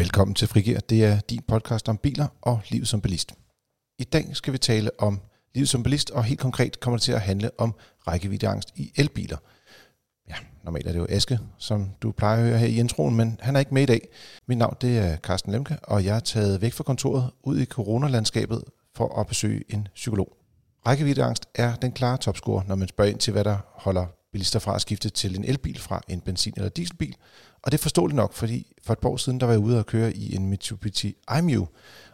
Velkommen til Frigir. Det er din podcast om biler og livet som bilist. I dag skal vi tale om livet som bilist, og helt konkret kommer det til at handle om rækkeviddeangst i elbiler. Ja, normalt er det jo Aske, som du plejer at høre her i introen, men han er ikke med i dag. Mit navn det er Carsten Lemke, og jeg er taget væk fra kontoret ud i coronalandskabet for at besøge en psykolog. Rækkeviddeangst er den klare topscore, når man spørger ind til, hvad der holder bilister fra at skifte til en elbil fra en benzin- eller dieselbil. Og det er forståeligt nok, fordi for et par år siden, der var jeg ude og køre i en Mitsubishi IMU,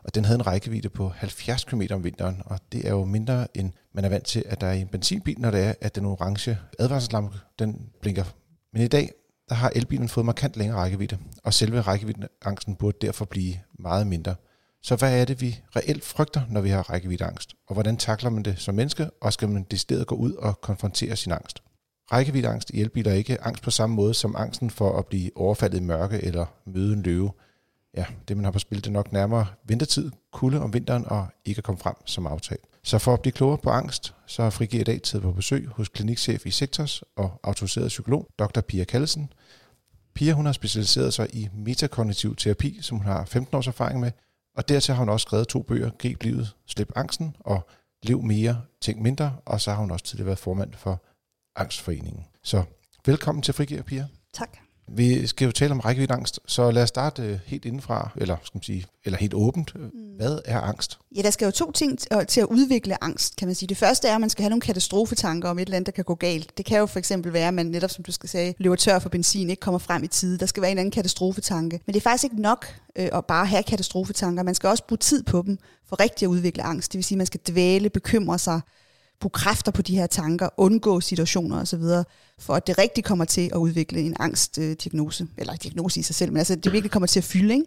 og den havde en rækkevidde på 70 km om vinteren, og det er jo mindre end man er vant til, at der er i en benzinbil, når det er, at den orange advarselslampe, den blinker. Men i dag, der har elbilen fået markant længere rækkevidde, og selve rækkeviddeangsten burde derfor blive meget mindre. Så hvad er det, vi reelt frygter, når vi har rækkeviddeangst? Og hvordan takler man det som menneske, og skal man decideret gå ud og konfrontere sin angst? Rækkeviddeangst i elbiler er ikke angst på samme måde som angsten for at blive overfaldet i mørke eller møde en løve. Ja, det man har på spil, det er nok nærmere vintertid, kulde om vinteren og ikke at komme frem som aftalt. Så for at blive klogere på angst, så har Frigir i dag tid på besøg hos klinikchef i Sektors og autoriseret psykolog, Dr. Pia Kallesen. Pia hun har specialiseret sig i metakognitiv terapi, som hun har 15 års erfaring med, og dertil har hun også skrevet to bøger, Grib livet, Slip angsten og Lev mere, tænk mindre, og så har hun også tidligere været formand for Angstforeningen. Så velkommen til Frigir, Pia. Tak. Vi skal jo tale om rækkeviddeangst, så lad os starte øh, helt indenfra, eller, skal man sige, eller helt åbent. Mm. Hvad er angst? Ja, der skal jo to ting til at udvikle angst, kan man sige. Det første er, at man skal have nogle katastrofetanker om et eller andet, der kan gå galt. Det kan jo for eksempel være, at man netop, som du skal sige, løber tør for benzin, ikke kommer frem i tide. Der skal være en anden katastrofetanke. Men det er faktisk ikke nok øh, at bare have katastrofetanker. Man skal også bruge tid på dem for rigtig at udvikle angst. Det vil sige, at man skal dvæle, bekymre sig, bruge kræfter på de her tanker, undgå situationer osv., for at det rigtig kommer til at udvikle en angstdiagnose, eller diagnose i sig selv, men altså det virkelig kommer til at fylde. Ikke?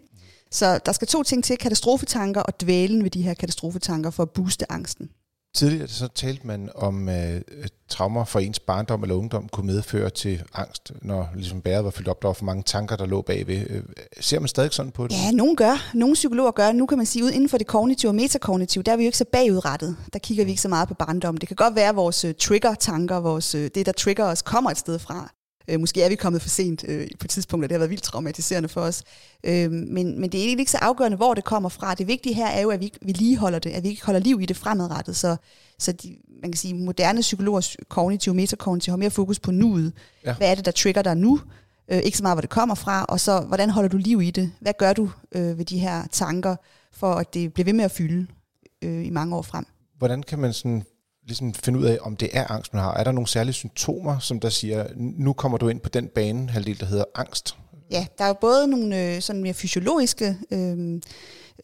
Så der skal to ting til, katastrofetanker og dvælen ved de her katastrofetanker for at booste angsten. Tidligere så talte man om, øh, at øh, traumer fra ens barndom eller ungdom kunne medføre til angst, når ligesom bæret var fyldt op, der var for mange tanker, der lå bagved. Øh, ser man stadig sådan på det? Ja, nogen gør. Nogle psykologer gør. Nu kan man sige, ud inden for det kognitive og metakognitive, der er vi jo ikke så bagudrettet. Der kigger vi ikke så meget på barndom. Det kan godt være, at vores øh, trigger-tanker, vores, øh, det, der trigger os, kommer et sted fra. Øh, måske er vi kommet for sent øh, på et tidspunkt, og det har været vildt traumatiserende for os. Øh, men, men det er egentlig ikke så afgørende, hvor det kommer fra. Det vigtige her er jo, at vi, vi lige holder det, at vi ikke holder liv i det fremadrettet. Så, så de, man kan sige, moderne psykologers kognitiv, metakognitiv har mere fokus på nuet. Ja. Hvad er det, der trigger dig nu? Øh, ikke så meget, hvor det kommer fra, og så, hvordan holder du liv i det? Hvad gør du øh, ved de her tanker, for at det bliver ved med at fylde øh, i mange år frem? Hvordan kan man sådan ligesom finde ud af, om det er angst, man har? Er der nogle særlige symptomer, som der siger, nu kommer du ind på den bane, halvdel, der hedder angst? Ja, der er jo både nogle øh, sådan mere fysiologiske øh,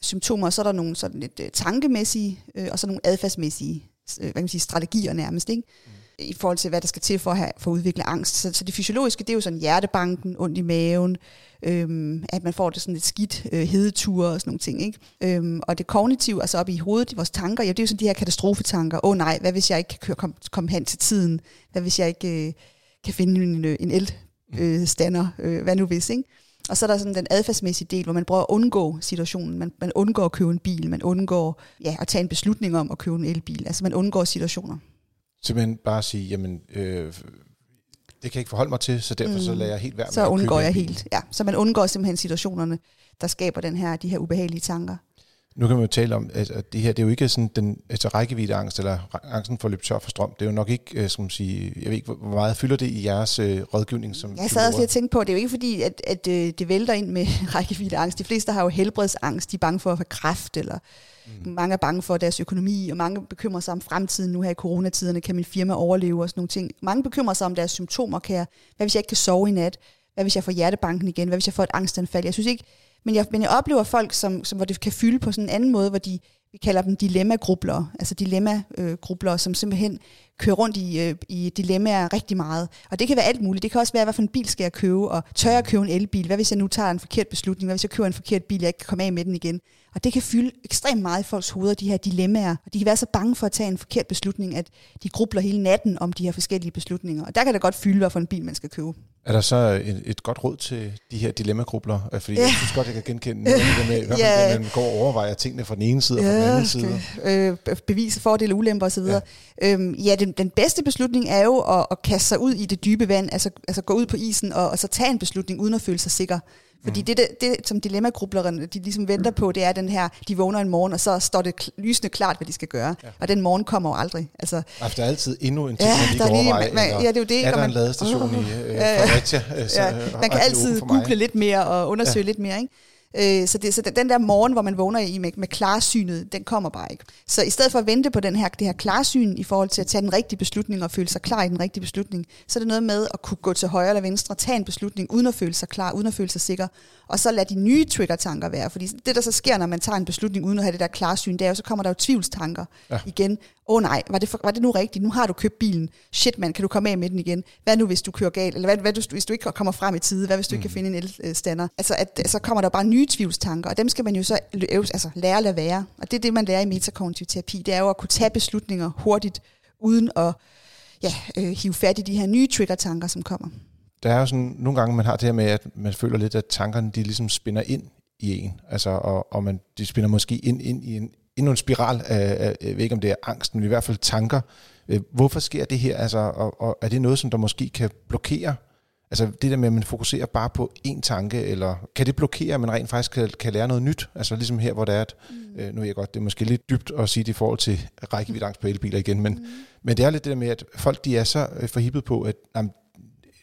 symptomer, og så er der nogle sådan lidt øh, tankemæssige, øh, og så nogle adfærdsmæssige øh, hvad kan man sige, strategier nærmest, ikke? Mm i forhold til, hvad der skal til for at, have, for at udvikle angst. Så, så det fysiologiske, det er jo sådan hjertebanken, ondt i maven, øhm, at man får det sådan lidt skidt, øh, hedeture og sådan nogle ting. Ikke? Øhm, og det kognitive, altså op i hovedet, i vores tanker, ja, det er jo sådan de her katastrofetanker. Åh oh, nej, hvad hvis jeg ikke kan komme kom hen til tiden? Hvad hvis jeg ikke øh, kan finde en, øh, en elstander? Øh, øh, hvad nu hvis, ikke? Og så er der sådan den adfærdsmæssige del, hvor man prøver at undgå situationen. Man, man undgår at købe en bil, man undgår ja, at tage en beslutning om at købe en elbil. Altså man undgår situationer. Simpelthen bare sige, jamen, øh, det kan jeg ikke forholde mig til, så derfor mm. så lader jeg helt være med Så undgår jeg helt, ja. Så man undgår simpelthen situationerne, der skaber den her, de her ubehagelige tanker. Nu kan man jo tale om, at det her, det er jo ikke sådan den altså rækkeviddeangst, eller angsten for at løbe tør for strøm. Det er jo nok ikke, øh, man sige, jeg ved ikke, hvor meget fylder det i jeres øh, rådgivning som Jeg sad også lige og tænkte på, det er jo ikke fordi, at, at øh, det vælter ind med rækkeviddeangst. De fleste har jo helbredsangst, de er bange for at få kræft, eller mm. mange er bange for deres økonomi, og mange bekymrer sig om fremtiden nu her i coronatiderne, kan min firma overleve og sådan nogle ting. Mange bekymrer sig om deres symptomer, kan jeg, hvad hvis jeg ikke kan sove i nat? Hvad hvis jeg får hjertebanken igen? Hvad hvis jeg får et angstanfald? Jeg synes ikke, men jeg, men jeg oplever folk, som, som, hvor det kan fylde på sådan en anden måde, hvor de, vi kalder dem dilemma-grublere, altså dilemma-grublere, øh, som simpelthen kører rundt i, øh, i dilemmaer rigtig meget. Og det kan være alt muligt. Det kan også være, hvad for en bil skal jeg købe, og tør jeg købe en elbil? Hvad hvis jeg nu tager en forkert beslutning? Hvad hvis jeg køber en forkert bil, jeg ikke kan komme af med den igen? Og det kan fylde ekstremt meget i folks hoveder, de her dilemmaer. Og de kan være så bange for at tage en forkert beslutning, at de grubler hele natten om de her forskellige beslutninger. Og der kan det godt fylde, hvad for en bil man skal købe. Er der så et, et godt råd til de her dilemmagrubler? Fordi ja. jeg synes godt, jeg kan genkende noget af det med, i hvert fald, ja. man går og overvejer tingene fra den ene side ja, og fra den anden side. Øh, bevise fordele ulemper osv. Ja, øhm, ja den, den bedste beslutning er jo at, at kaste sig ud i det dybe vand, altså, altså gå ud på isen og, og så tage en beslutning uden at føle sig sikker. Fordi mm. det, det, det, som dilemmagrublerne, de ligesom venter på, det er den her, de vågner en morgen, og så står det lysende klart, hvad de skal gøre. Ja. Og den morgen kommer jo aldrig. Altså, altså, der er altid endnu en ting, ja, man lige kan overveje. Man, ja, det er jo det. Er der man, en ladestation uh, i øh, Fredericia? Øh, ja, man kan altid google lidt mere og undersøge ja. lidt mere, ikke? Øh, så, det, så den der morgen, hvor man vågner i med, med klarsynet, den kommer bare ikke. Så i stedet for at vente på den her, det her klarsyn i forhold til at tage den rigtige beslutning og føle sig klar i den rigtige beslutning, så er det noget med at kunne gå til højre eller venstre, tage en beslutning uden at føle sig klar, uden at føle sig sikker, og så lade de nye trigger-tanker være. Fordi det, der så sker, når man tager en beslutning uden at have det der klarsyn, det er jo, så kommer der jo tvivlstanker ja. igen. Åh oh, nej, var det, for, var det nu rigtigt? Nu har du købt bilen. Shit man, kan du komme af med den igen? Hvad nu, hvis du kører galt? Eller hvad, hvad hvis du ikke kommer frem i tide? Hvad hvis du mm. ikke kan mm. finde en elstander? Altså, at, så kommer der bare nye tvivlstanker, og dem skal man jo så altså, lære at lade være. Og det er det, man lærer i metakognitiv terapi. Det er jo at kunne tage beslutninger hurtigt, uden at ja, øh, hive fat i de her nye trigger-tanker, som kommer der er jo sådan nogle gange, man har det her med, at man føler lidt, at tankerne de ligesom spinner ind i en, altså, og, og man, de spinner måske ind, ind i en, endnu en spiral af, jeg ved ikke om det er angsten, men i hvert fald tanker. Øh, hvorfor sker det her, altså, og, og er det noget, som der måske kan blokere Altså det der med, at man fokuserer bare på én tanke, eller kan det blokere, at man rent faktisk kan, kan lære noget nyt? Altså ligesom her, hvor det er, at, mm. øh, nu er jeg godt, det er måske lidt dybt at sige det i forhold til rækkeviddeangst på elbiler igen, men, mm. men det er lidt det der med, at folk de er så øh, forhippet på, at jamen,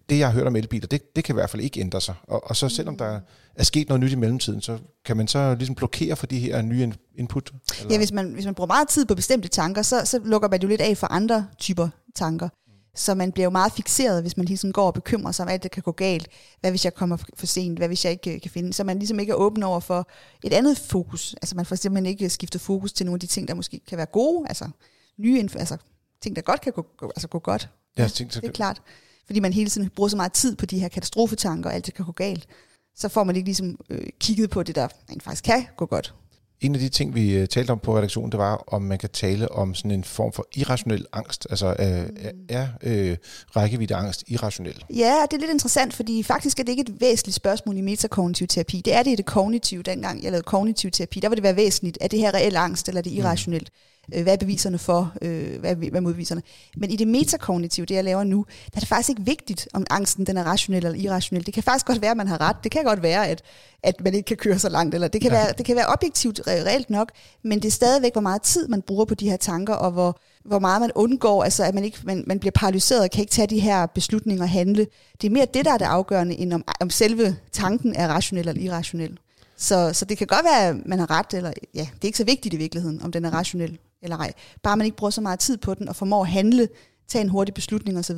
det, jeg har hørt om elbiler, det, det kan i hvert fald ikke ændre sig. Og, og så selvom der er sket noget nyt i mellemtiden, så kan man så ligesom blokere for de her nye input? Eller? Ja, hvis man, hvis man bruger meget tid på bestemte tanker, så, så lukker man jo lidt af for andre typer tanker. Så man bliver jo meget fixeret, hvis man ligesom går og bekymrer sig om, at det kan gå galt. Hvad hvis jeg kommer for sent? Hvad hvis jeg ikke kan finde? Så man ligesom ikke er åben over for et andet fokus. Altså man får simpelthen ikke skiftet fokus til nogle af de ting, der måske kan være gode. Altså nye, altså ting, der godt kan gå, altså gå godt. Ja, ting, det er klart fordi man hele tiden bruger så meget tid på de her katastrofetanker, og alt det kan gå galt, så får man ikke ligesom øh, kigget på det, der rent faktisk kan gå godt. En af de ting, vi øh, talte om på redaktionen, det var, om man kan tale om sådan en form for irrationel angst. Altså øh, mm. er øh, rækkeviddeangst irrationel? Ja, det er lidt interessant, fordi faktisk er det ikke et væsentligt spørgsmål i metakognitiv terapi. Det er det i det kognitive, dengang jeg lavede kognitiv terapi. Der var det være væsentligt, er det her reel angst, eller er det mm. irrationelt? Mm. Øh, hvad er beviserne for? Øh, hvad, hvad er modbeviserne? Men i det metakognitive, det jeg laver nu, der er det faktisk ikke vigtigt, om angsten den er rationel eller irrationel. Det kan faktisk godt være, at man har ret. Det kan godt være, at, at man ikke kan køre så langt. Eller det, kan ja. være, det kan være objektivt reelt nok, men det er stadigvæk, hvor meget tid man bruger på de her tanker, og hvor, hvor meget man undgår, altså at man, ikke, man, man bliver paralyseret og kan ikke tage de her beslutninger og handle. Det er mere det, der er det afgørende, end om, om selve tanken er rationel eller irrationel. Så, så det kan godt være, at man har ret, eller ja, det er ikke så vigtigt i virkeligheden, om den er rationel eller ej. Bare man ikke bruger så meget tid på den, og formår at handle, tage en hurtig beslutning osv.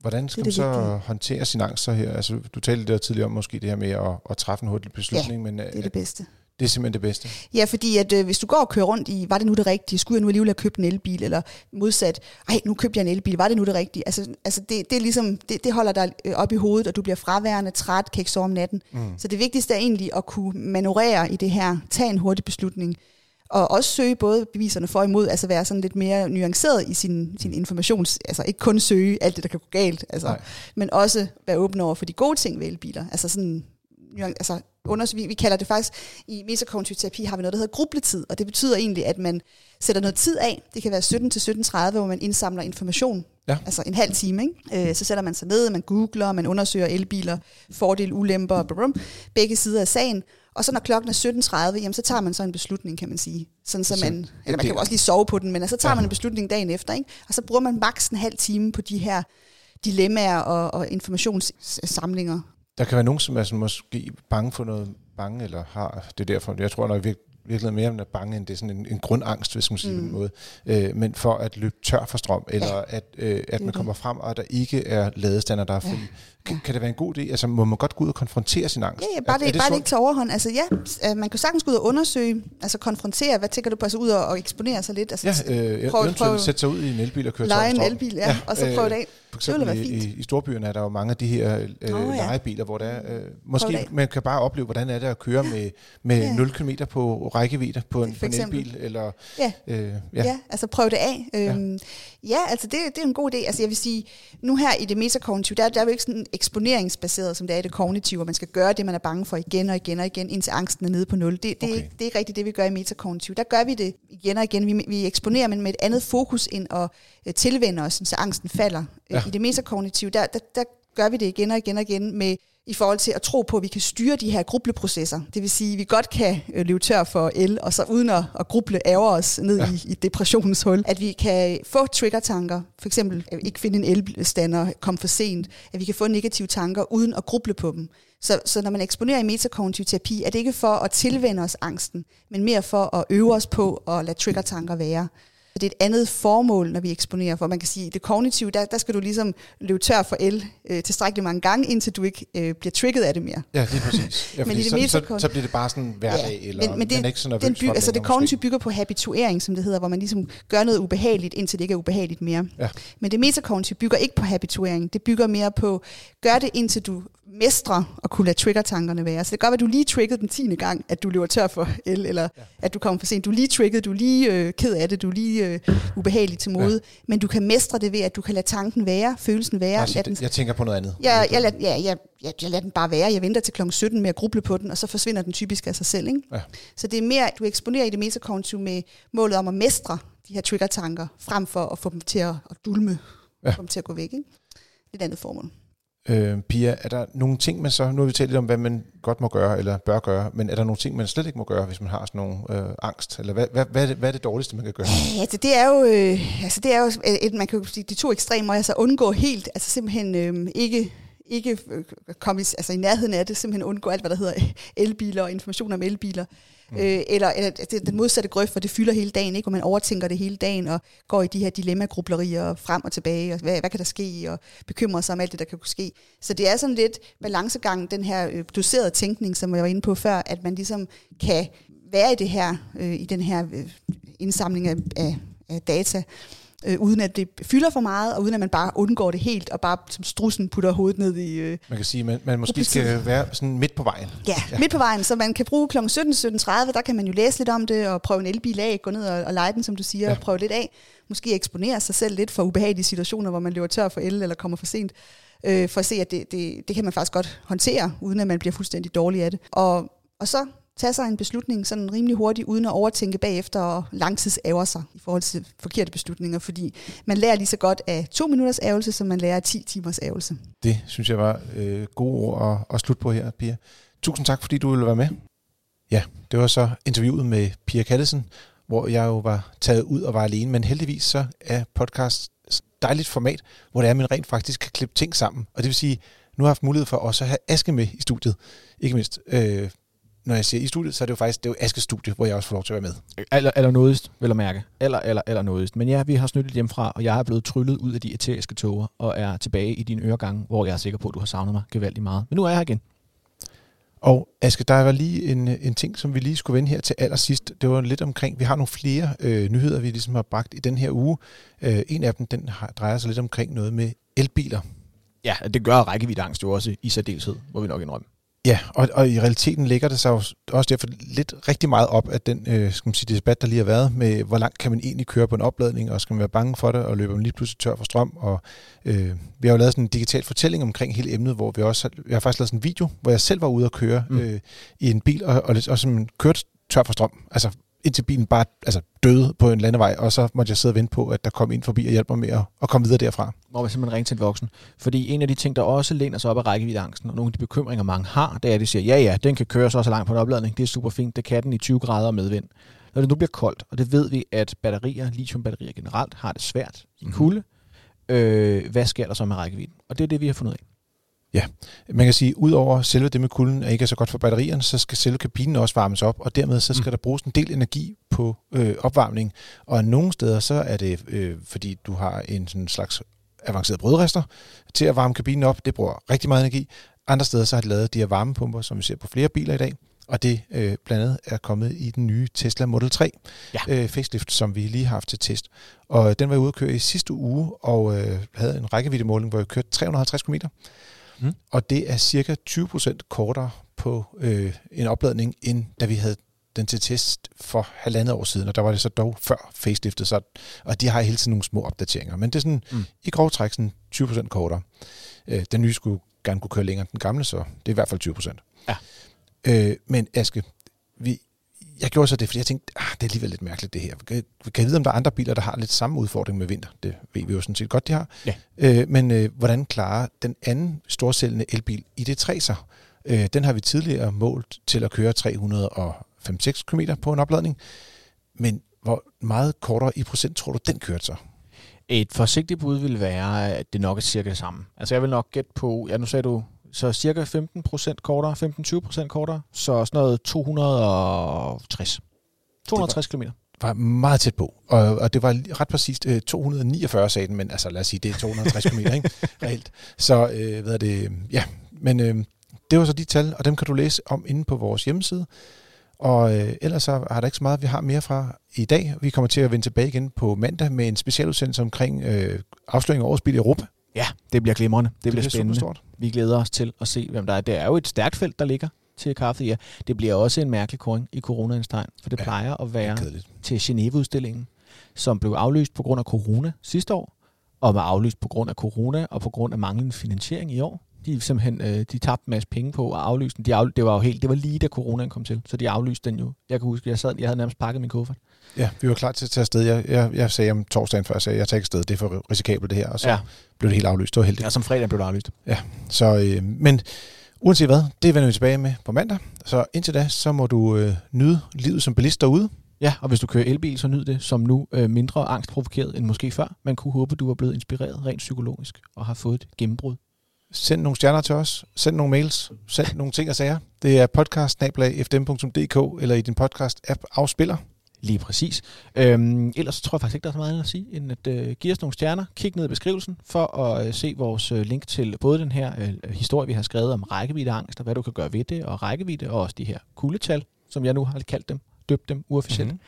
Hvordan skal det man så vigtige. håndtere sin angst så her? Altså, du talte der tidligere om måske det her med at, at træffe en hurtig beslutning. Ja, men, det er det bedste. Det er simpelthen det bedste? Ja, fordi at, øh, hvis du går og kører rundt i, var det nu det rigtige? Skulle jeg nu alligevel have købt en elbil? Eller modsat, ej, nu købte jeg en elbil, var det nu det rigtige? Altså, altså det, det, er ligesom, det, det holder dig øh, op i hovedet, og du bliver fraværende, træt, kan ikke sove om natten. Mm. Så det vigtigste er egentlig at kunne manøvrere i det her, tage en hurtig beslutning, og også søge både beviserne for og imod, altså være sådan lidt mere nuanceret i sin, sin informations, altså ikke kun søge alt det, der kan gå galt, altså, men også være åben over for de gode ting ved elbiler, altså sådan altså under, vi, vi kalder det faktisk, i metakognitiv terapi har vi noget, der hedder grubletid, og det betyder egentlig, at man sætter noget tid af, det kan være 17 til 17.30, hvor man indsamler information, ja. altså en halv time, ikke? Øh, så sætter man sig ned, man googler, man undersøger elbiler, fordele, ulemper, brum, begge sider af sagen, og så når klokken er 17.30, jamen, så tager man så en beslutning, kan man sige. Sådan, så man, eller man kan jo også lige sove på den, men altså, så tager ja. man en beslutning dagen efter, ikke? og så bruger man maks en halv time på de her dilemmaer og, og informationssamlinger. Der kan være nogen, som er sådan måske bange for noget bange, eller har det derfor. Jeg tror nok virkelig mere, man er bange, end det er sådan en, en grundangst, hvis man siger mm. på en måde. Øh, men for at løbe tør for strøm, eller ja. at, øh, at man kommer frem, og der ikke er ladestander, der er fri. Ja. Kan, kan det være en god idé? Altså, må man godt gå ud og konfrontere sin angst? Ja, ja bare, det, er, er det bare det ikke tager overhånd. Altså, ja, øh, man kan sagtens gå ud og undersøge, altså konfrontere, hvad tænker du på, altså ud og, og eksponere sig lidt? Altså, ja, øh, prøv, eventuelt prøv, sætte sig ud i en elbil og køre Lege en elbil, ja, ja, og så prøve øh, det af. For eksempel i, i, i storbyerne er der jo mange af de her øh, oh, ja. legebiler, hvor der er, øh, måske man kan bare opleve, hvordan er det at køre med, med ja. 0 km på rækkevidde på en, på en elbil. Eller, ja. Øh, ja. ja, altså prøv det af. Øhm, ja. ja, altså det, det er en god idé. Altså jeg vil sige, nu her i det metakognitive, der, der er jo ikke sådan eksponeringsbaseret, som det er i det kognitive, hvor man skal gøre det, man er bange for igen og igen og igen, indtil angsten er nede på nul. Det, det, okay. det er ikke rigtigt det, vi gør i metakognitive. Der gør vi det igen og igen. Vi, vi eksponerer, men med et andet fokus end at øh, tilvende os, så angsten falder. Ja. I det metakognitive, der, der, der gør vi det igen og igen og igen med i forhold til at tro på, at vi kan styre de her grubleprocesser. Det vil sige, at vi godt kan øh, løbe tør for el, og så uden at, at gruble ærger os ned ja. i, i depressionens hul. At vi kan få trigger-tanker, for eksempel at ikke finde en elstander, komme for sent, at vi kan få negative tanker uden at gruble på dem. Så, så når man eksponerer i metakognitiv terapi, er det ikke for at tilvende os angsten, men mere for at øve os på at lade trigger-tanker være. Så det er et andet formål, når vi eksponerer, for man kan sige, det kognitive, der, der skal du ligesom løbe tør for el øh, tilstrækkeligt mange gange, indtil du ikke øh, bliver trigget af det mere. Ja, er præcis. Ja, men i det så, så, så, bliver det bare sådan hverdag, ja, eller men, men det, man er ikke sådan den by, altså det kognitive bygger på habituering, som det hedder, hvor man ligesom gør noget ubehageligt, indtil det ikke er ubehageligt mere. Ja. Men det metakognitive bygger ikke på habituering, det bygger mere på, gør det indtil du mestre at kunne lade trigger-tankerne være. Så det kan godt være, at du lige triggede den tiende gang, at du løber tør for el, eller ja. at du kommer for sent. Du lige triggede, du lige øh, ked af det, du lige øh, ubehagelig til mode. Ja. Men du kan mestre det ved, at du kan lade tanken være, følelsen være. Altså, den, jeg tænker på noget andet. Ja, jeg, lad, ja, jeg, jeg, jeg lader den bare være. Jeg venter til kl. 17 med at gruble på den, og så forsvinder den typisk af sig selv. Ikke? Ja. Så det er mere, at du eksponerer i det metakognitive med målet om at mestre de her trigger-tanker, frem for at få dem til at, at dulme, ja. få dem til at gå væk. Ikke? Det er et andet formål. Øh, Pia, er der nogle ting, man så, nu har vi talt lidt om, hvad man godt må gøre, eller bør gøre, men er der nogle ting, man slet ikke må gøre, hvis man har sådan nogle øh, angst? Eller hvad, hvad, hvad, er det, hvad er det dårligste, man kan gøre? Ja, altså det er jo, øh, altså det er jo et, man kan jo sige, de to ekstremer, altså undgå helt, altså simpelthen øh, ikke ikke øh, komme i, altså i nærheden af det, simpelthen undgå alt, hvad der hedder elbiler og information om elbiler. Mm. Øh, eller, eller altså, det, den modsatte grøft, hvor det fylder hele dagen, ikke? hvor man overtænker det hele dagen og går i de her dilemma-grublerier frem og tilbage, og hvad, hvad kan der ske, og bekymrer sig om alt det, der kan ske. Så det er sådan lidt balancegang, den her øh, doserede tænkning, som jeg var inde på før, at man ligesom kan være i det her, øh, i den her øh, indsamling af, af, af data, øh, uden at det fylder for meget, og uden at man bare undgår det helt, og bare som strussen putter hovedet ned i... Øh, man kan sige, at man, man måske skal være sådan midt på vejen. Ja, ja, midt på vejen, så man kan bruge kl. 17, 17.30, der kan man jo læse lidt om det, og prøve en elbil af, gå ned og, og lege den, som du siger, ja. og prøve lidt af. Måske eksponere sig selv lidt for ubehagelige situationer, hvor man løber tør for el, eller kommer for sent øh, for at se, at det, det, det kan man faktisk godt håndtere, uden at man bliver fuldstændig dårlig af det. Og, og så tage sig en beslutning sådan rimelig hurtigt, uden at overtænke bagefter og langtidsæver sig i forhold til forkerte beslutninger, fordi man lærer lige så godt af to minutters ævelse, som man lærer af 10 timers ævelse. Det synes jeg var øh, gode ord at, at slutte på her, Pia. Tusind tak, fordi du ville være med. Ja, det var så interviewet med Pia Kallesen, hvor jeg jo var taget ud og var alene, men heldigvis så er podcast dejligt format, hvor det er, at man rent faktisk kan klippe ting sammen. Og det vil sige, nu har jeg haft mulighed for også at have Aske med i studiet, ikke mindst. Øh, når jeg siger i studiet, så er det jo faktisk det er jo Askes studie, hvor jeg også får lov til at være med. Eller, eller nådigst, vil jeg mærke. Eller, eller, eller nådigst. Men ja, vi har snyttet hjemmefra, og jeg er blevet tryllet ud af de eteriske toger, og er tilbage i din øregang, hvor jeg er sikker på, at du har savnet mig gevaldigt meget. Men nu er jeg her igen. Og Aske, der var lige en, en ting, som vi lige skulle vende her til allersidst. Det var lidt omkring, vi har nogle flere øh, nyheder, vi ligesom har bragt i den her uge. Øh, en af dem, den har, drejer sig lidt omkring noget med elbiler. Ja, det gør rækkeviddeangst jo også i særdeleshed, må vi nok indrømme. Ja, og, og i realiteten ligger det sig jo også derfor lidt rigtig meget op af den øh, skal man sige, debat, der lige har været med, hvor langt kan man egentlig køre på en opladning, og skal man være bange for det, og løber man lige pludselig tør for strøm. Og, øh, vi har jo lavet sådan en digital fortælling omkring hele emnet, hvor vi også jeg har faktisk lavet sådan en video, hvor jeg selv var ude og køre mm. øh, i en bil, og, og, og sådan kørt tør for strøm. Altså indtil bilen bare altså, døde på en landevej, og så måtte jeg sidde og vente på, at der kom ind forbi og hjælpe mig med at, at komme videre derfra. Hvor vi simpelthen ringe til en voksen. Fordi en af de ting, der også læner sig op af rækkeviddeangsten, og nogle af de bekymringer, mange har, det er, at de siger, ja ja, den kan køre så så langt på en opladning, det er super fint, det kan den i 20 grader med vind. Når det nu bliver koldt, og det ved vi, at batterier, lithiumbatterier generelt, har det svært i mhm. kulde, øh, hvad sker der så med rækkevidden? Og det er det, vi har fundet ud af. Ja, man kan sige, at udover selve det med kulden er ikke så godt for batterierne, så skal selve kabinen også varmes op, og dermed så skal mm. der bruges en del energi på øh, opvarmning. Og nogle steder så er det, øh, fordi du har en sådan slags avanceret brødrester til at varme kabinen op. Det bruger rigtig meget energi. Andre steder så har de lavet de her varmepumper, som vi ser på flere biler i dag. Og det øh, blandt andet er kommet i den nye Tesla Model 3 ja. øh, facelift, som vi lige har haft til test. Og den var jeg ude at køre i sidste uge, og øh, havde en rækkeviddemåling, hvor jeg kørte 350 km. Mm. Og det er cirka 20% kortere på øh, en opladning, end da vi havde den til test for halvandet år siden, og der var det så dog før faceliftet, så, og de har hele tiden nogle små opdateringer. Men det er sådan, mm. i grov træk sådan 20% kortere. Øh, den nye skulle gerne kunne køre længere end den gamle, så det er i hvert fald 20%. Ja. Øh, men Aske, vi, jeg gjorde så det, fordi jeg tænkte, ah, det er alligevel lidt mærkeligt det her. Kan, kan jeg vide, om der er andre biler, der har lidt samme udfordring med vinter? Det ved vi jo sådan set godt, de har. Ja. Øh, men øh, hvordan klarer den anden storsælgende elbil ID3 sig? Øh, den har vi tidligere målt til at køre 305-6 km på en opladning. Men hvor meget kortere i procent tror du, den kørte så? Et forsigtigt bud vil være, at det nok er cirka det samme. Altså jeg vil nok gætte på, ja nu sagde du, så cirka 15% kortere, 15-20% kortere, så sådan noget 260. 260 km. var meget tæt på, og, og det var ret præcist øh, 249 sagde den, men altså lad os sige, det er 260 km, ikke? Reelt. Så øh, hvad er det, ja, men øh, det var så de tal, og dem kan du læse om inde på vores hjemmeside. Og øh, ellers så har der ikke så meget, vi har mere fra i dag. Vi kommer til at vende tilbage igen på mandag med en specialudsendelse omkring øh, afsløring af årets bil i Europa. Ja, det bliver glimrende. Det, det bliver super spændende. stort. Vi glæder os til at se, hvem der er. Det er jo et stærkt felt, der ligger til kaffe. Ja, det bliver også en mærkelig koring i coronaens tegn, for det Ja, plejer at være til Genève-udstillingen, som blev aflyst på grund af corona sidste år, og var aflyst på grund af corona og på grund af manglende finansiering i år. De simpelthen øh, de tabte en masse penge på at aflyse den. De afly- det var jo helt, det var lige da coronaen kom til, så de aflyste den jo. Jeg kan huske, jeg sad, jeg havde nærmest pakket min kuffert. Ja, vi var klar til at tage afsted. Jeg, jeg, jeg sagde om torsdagen før, jeg sagde, jeg tager ikke afsted, det er for risikabelt det her, og så ja. blev det helt aflyst. Det var heldigt. ja, som fredag blev det aflyst. Så, øh, men uanset hvad, det vender vi tilbage med på mandag. Så indtil da, så må du øh, nyde livet som bilist derude. Ja, og hvis du kører elbil, så nyd det som nu øh, mindre angstprovokeret end måske før. Man kunne håbe, du var blevet inspireret rent psykologisk og har fået et gennembrud. Send nogle stjerner til os. Send nogle mails. Send nogle ting og sager. Det er podcast-fdm.dk eller i din podcast-app afspiller. Lige præcis. Øhm, ellers så tror jeg faktisk ikke, der er så meget andet at sige, end at øh, give os nogle stjerner. Kig ned i beskrivelsen for at øh, se vores øh, link til både den her øh, historie, vi har skrevet om rækkeviddeangst, og hvad du kan gøre ved det, og rækkevidde, og også de her kugletal, som jeg nu har kaldt dem, døbt dem uofficielt. Mhm.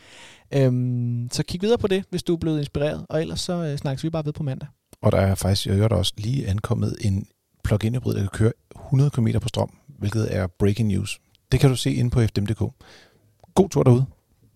Mm-hmm. Øhm, så kig videre på det, hvis du er blevet inspireret, og ellers så øh, snakkes vi bare ved på mandag. Og der er faktisk i øvrigt også lige ankommet en plug-in hybrid, der kan køre 100 km på strøm, hvilket er breaking news. Det kan du se inde på fdm.dk. God tur derude.